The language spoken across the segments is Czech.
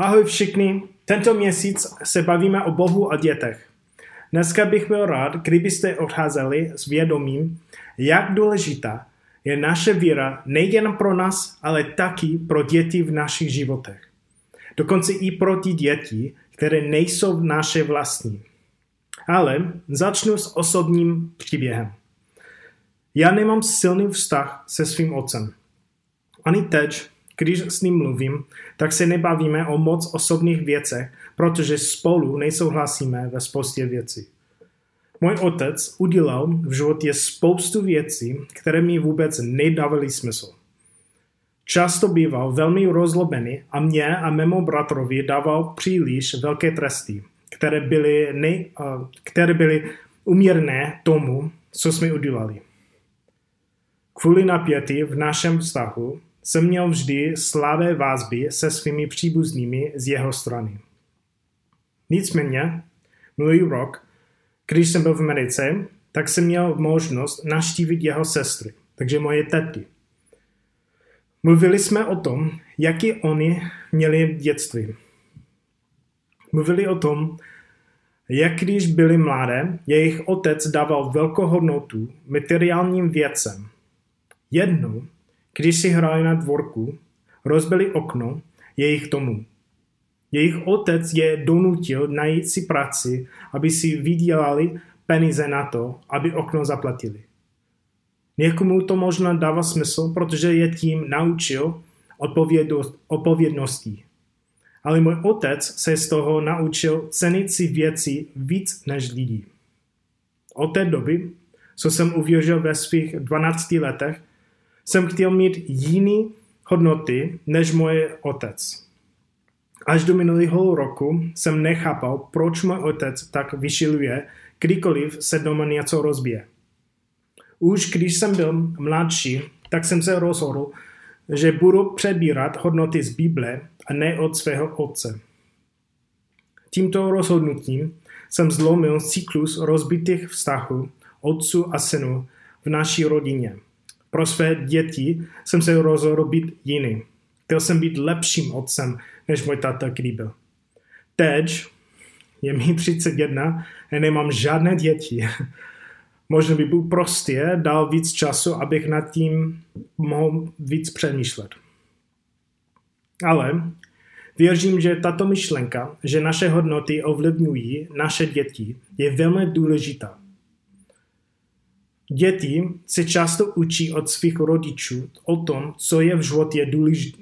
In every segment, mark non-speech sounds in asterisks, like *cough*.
Ahoj všichni, tento měsíc se bavíme o Bohu a dětech. Dneska bych byl rád, kdybyste odcházeli s vědomím, jak důležitá je naše víra nejen pro nás, ale taky pro děti v našich životech. Dokonce i pro ty děti, které nejsou naše vlastní. Ale začnu s osobním příběhem. Já nemám silný vztah se svým otcem. Ani teď, když s ním mluvím, tak se nebavíme o moc osobních věcech, protože spolu nesouhlasíme ve spoustě věcí. Můj otec udělal v životě spoustu věcí, které mi vůbec nedávaly smysl. Často býval velmi rozlobený a mě a mému bratrovi dával příliš velké tresty, které byly, ne, které byly umírné tomu, co jsme udělali. Kvůli napětí v našem vztahu jsem měl vždy slabé vazby se svými příbuznými z jeho strany. Nicméně, minulý rok, když jsem byl v Americe, tak jsem měl možnost naštívit jeho sestry, takže moje tety. Mluvili jsme o tom, jaký oni měli dětství. Mluvili o tom, jak když byli mladé, jejich otec dával velkou hodnotu materiálním věcem. Jednou když si hráli na dvorku, rozbili okno jejich domu. Jejich otec je donutil najít si práci, aby si vydělali peníze na to, aby okno zaplatili. Někomu to možná dává smysl, protože je tím naučil odpovědnosti. Ale můj otec se z toho naučil cenit si věci víc než lidí. Od té doby, co jsem uvěřil ve svých 12 letech, jsem chtěl mít jiný hodnoty než můj otec. Až do minulého roku jsem nechápal, proč můj otec tak vyšiluje, kdykoliv se doma něco rozbije. Už když jsem byl mladší, tak jsem se rozhodl, že budu přebírat hodnoty z Bible a ne od svého otce. Tímto rozhodnutím jsem zlomil cyklus rozbitých vztahů otců a synů v naší rodině. Pro své děti jsem se rozhodl být jiný. Chtěl jsem být lepším otcem, než můj tata kdy byl. Teď je mi 31 a nemám žádné děti. *laughs* Možná by byl prostě dal víc času, abych nad tím mohl víc přemýšlet. Ale věřím, že tato myšlenka, že naše hodnoty ovlivňují naše děti, je velmi důležitá. Děti se často učí od svých rodičů o tom, co je v životě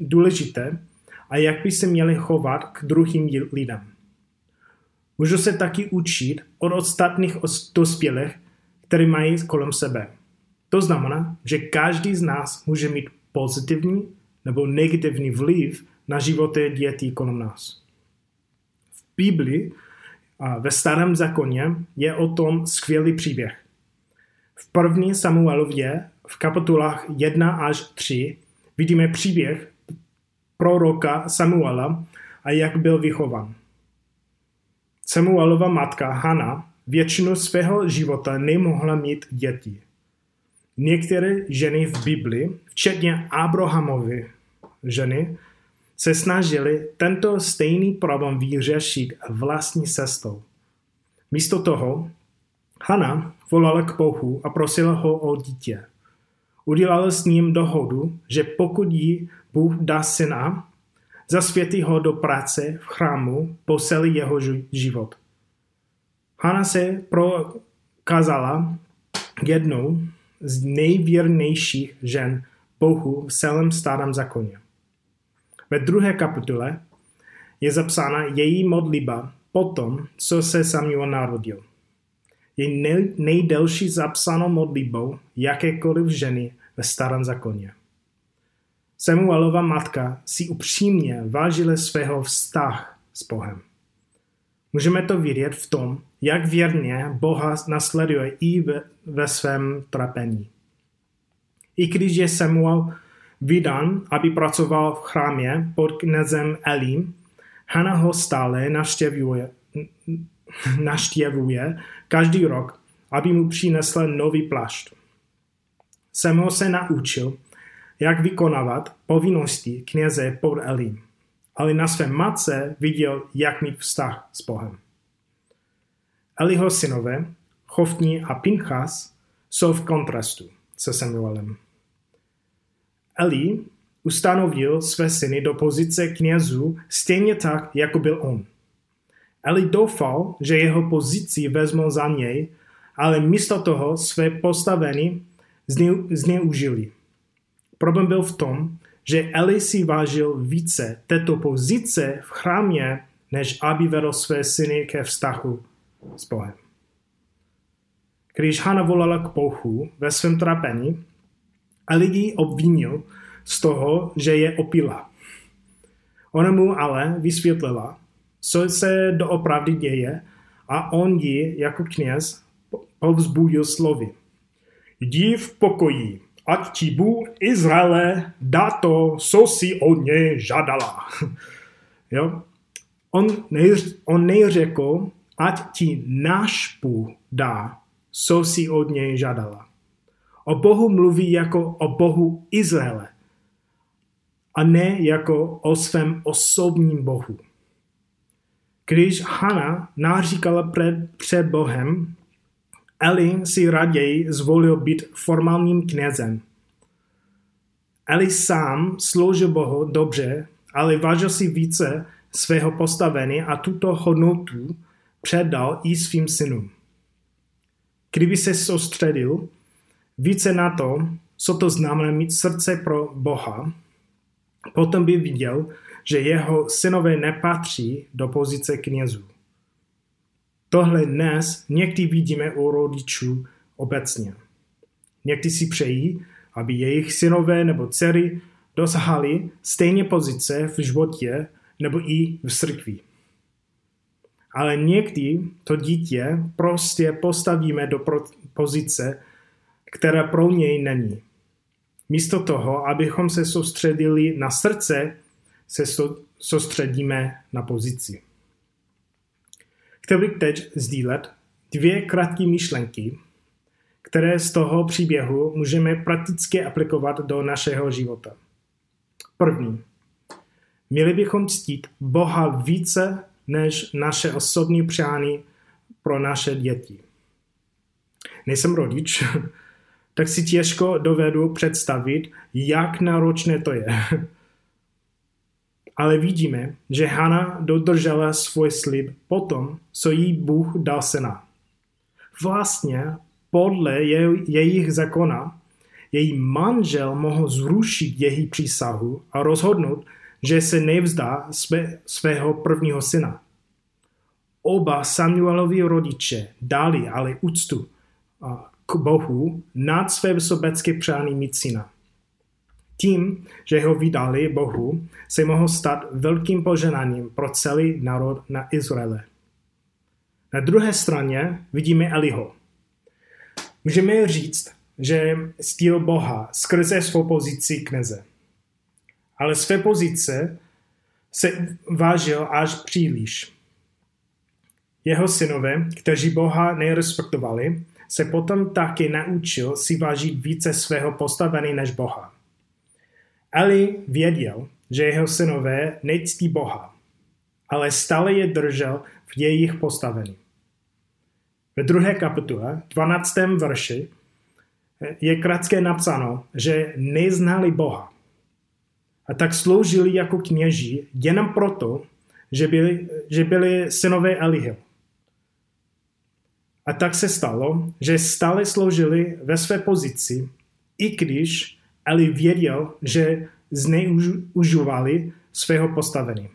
důležité a jak by se měli chovat k druhým lidem. Můžu se taky učit od ostatních dospělých, které mají kolem sebe. To znamená, že každý z nás může mít pozitivní nebo negativní vliv na životy dětí kolem nás. V Biblii a ve starém zákoně je o tom skvělý příběh. V první Samuelově v kapitolách 1 až 3 vidíme příběh proroka Samuela a jak byl vychovan. Samuelova matka Hana většinu svého života nemohla mít děti. Některé ženy v Bibli, včetně Abrahamovy ženy, se snažili tento stejný problém vyřešit vlastní cestou. Místo toho Hana volala k Bohu a prosila ho o dítě. Udělala s ním dohodu, že pokud jí Bůh dá syna, zasvětí ho do práce v chrámu po celý jeho život. Hana se prokázala jednou z nejvěrnějších žen Bohu v celém starém zákoně. Ve druhé kapitole je zapsána její modliba potom, co se Samuel narodil je nej, nejdelší zapsanou modlitbou jakékoliv ženy ve starém zákoně. Samuelova matka si upřímně vážila svého vztah s Bohem. Můžeme to vidět v tom, jak věrně Boha nasleduje i ve, ve svém trapení. I když je Samuel vydán, aby pracoval v chrámě pod knezem Elim, Hana ho stále navštěvuje, naštěvuje každý rok, aby mu přinesl nový plášť. Samuel se naučil, jak vykonávat povinnosti kněze pod Elim. ale na své matce viděl, jak mít vztah s Bohem. Eliho synové, Chofní a Pinchas, jsou v kontrastu se Samuelem. Eli ustanovil své syny do pozice knězů stejně tak, jako byl on. Eli doufal, že jeho pozici vezmou za něj, ale místo toho své postavení zneužili. Problém byl v tom, že Eli si vážil více této pozice v chrámě, než aby vedl své syny ke vztahu s Bohem. Když Hana volala k Bohu ve svém trapení, lidi obvinil z toho, že je opila. Ona mu ale vysvětlila, co se doopravdy děje a on ji jako kněz povzbudil slovy. Jdi v pokoji, ať ti Bůh Izraele dá to, co si od něj žádala. *laughs* jo? On, nejř, on nejřekl, ať ti náš Bůh dá, co si od něj žádala. O Bohu mluví jako o Bohu Izraele a ne jako o svém osobním Bohu. Když Hana náříkala před, před Bohem, Eli si raději zvolil být formálním knězem. Eli sám sloužil Bohu dobře, ale vážil si více svého postavení a tuto hodnotu předal i svým synům. Kdyby se soustředil více na to, co to znamená mít srdce pro Boha, potom by viděl, že jeho synové nepatří do pozice knězů. Tohle dnes někdy vidíme u rodičů obecně. Někdy si přejí, aby jejich synové nebo dcery dosahali stejně pozice v životě nebo i v církvi. Ale někdy to dítě prostě postavíme do pozice, která pro něj není. Místo toho, abychom se soustředili na srdce, se soustředíme na pozici. Chtěl bych teď sdílet dvě krátké myšlenky, které z toho příběhu můžeme prakticky aplikovat do našeho života. První. Měli bychom ctít Boha více než naše osobní přání pro naše děti. Nejsem rodič, tak si těžko dovedu představit, jak náročné to je. *laughs* Ale vidíme, že Hana dodržela svůj slib potom, co jí Bůh dal syna. Vlastně podle jejich zákona její manžel mohl zrušit její přísahu a rozhodnout, že se nevzdá své, svého prvního syna. Oba Samuelovi rodiče dali ale úctu k Bohu nad své sobecké přání mít syna. Tím, že ho vydali Bohu, se mohl stát velkým poženáním pro celý národ na Izraele. Na druhé straně vidíme Eliho. Můžeme říct, že stíl Boha skrze svou pozici kněze. Ale své pozice se vážil až příliš. Jeho synové, kteří Boha nerespektovali, se potom taky naučil si vážit více svého postavení než Boha. Eli věděl, že jeho synové nectí Boha, ale stále je držel v jejich postavení. Ve druhé kapitule, 12. verši, je krátké napsáno, že neznali Boha. A tak sloužili jako kněží jenom proto, že byli, že byli synové Eliho. A tak se stalo, že stále sloužili ve své pozici, i když Eli věděl, že zneužívali svého postavení.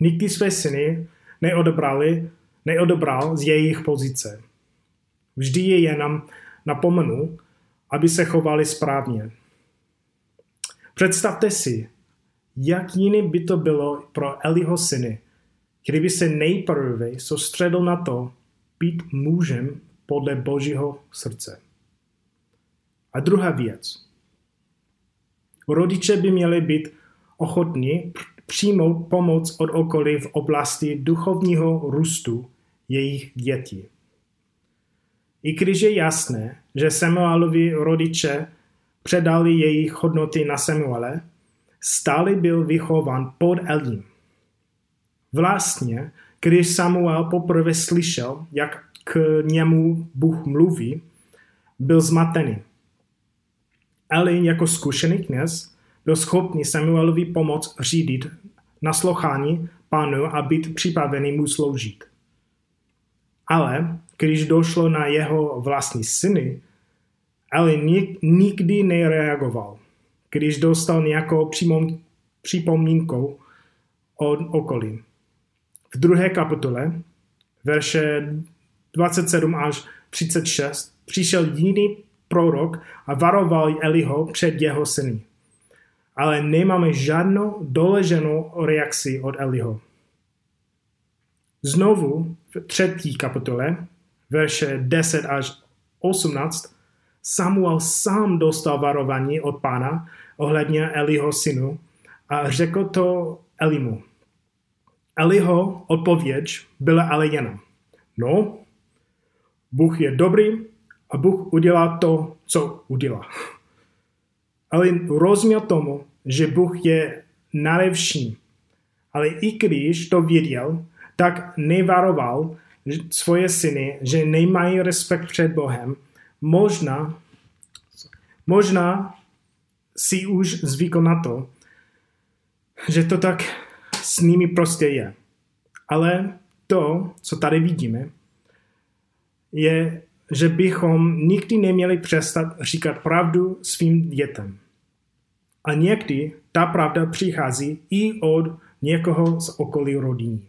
Nikdy své syny neodebrali, neodebral z jejich pozice. Vždy je jenom napomenu, aby se chovali správně. Představte si, jak jiný by to bylo pro Eliho syny, kdyby se nejprve soustředil na to, být mužem podle Božího srdce. A druhá věc. Rodiče by měli být ochotní přijmout pomoc od okolí v oblasti duchovního růstu jejich dětí. I když je jasné, že Samuelovi rodiče předali jejich hodnoty na Samuele, stále byl vychován pod Elim. Vlastně, když Samuel poprvé slyšel, jak k němu Bůh mluví, byl zmatený. Eli jako zkušený kněz byl schopný Samuelovi pomoct řídit naslouchání pánu a být připravený mu sloužit. Ale když došlo na jeho vlastní syny, Eli nikdy nereagoval. Když dostal nějakou připomínkou od okolí. V druhé kapitole, verše 27 až 36, přišel jiný prorok a varoval Eliho před jeho syny. Ale nemáme žádnou doleženou reakci od Eliho. Znovu v třetí kapitole, verše 10 až 18, Samuel sám dostal varování od pána ohledně Eliho synu a řekl to Elimu. Eliho odpověď byla ale jen, no, Bůh je dobrý a Bůh udělá to, co udělá. Ale rozuměl tomu, že Bůh je najlepší. Ale i když to věděl, tak nevaroval svoje syny, že nemají respekt před Bohem. Možná, možná si už zvykl na to, že to tak s nimi prostě je. Ale to, co tady vidíme, je, že bychom nikdy neměli přestat říkat pravdu svým dětem. A někdy ta pravda přichází i od někoho z okolí rodiny.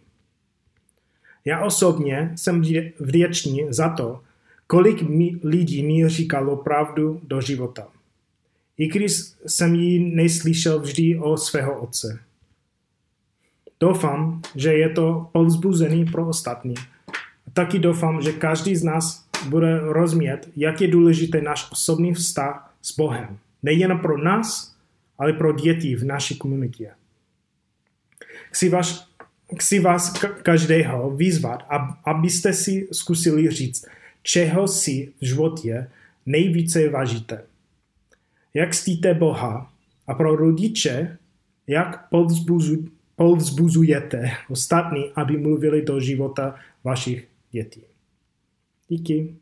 Já osobně jsem vděčný za to, kolik mi, lidí mi říkalo pravdu do života. I když jsem ji neslyšel vždy o svého otce. Doufám, že je to povzbuzený pro ostatní. Taky doufám, že každý z nás bude rozumět, jak je důležitý náš osobní vztah s Bohem. Nejen pro nás, ale pro děti v naší komunitě. Chci vás, chci vás každého vyzvat, abyste si zkusili říct, čeho si v životě nejvíce vážíte. Jak stíte Boha a pro rodiče, jak povzbuzujete ostatní, aby mluvili do života vašich dětí. Díky.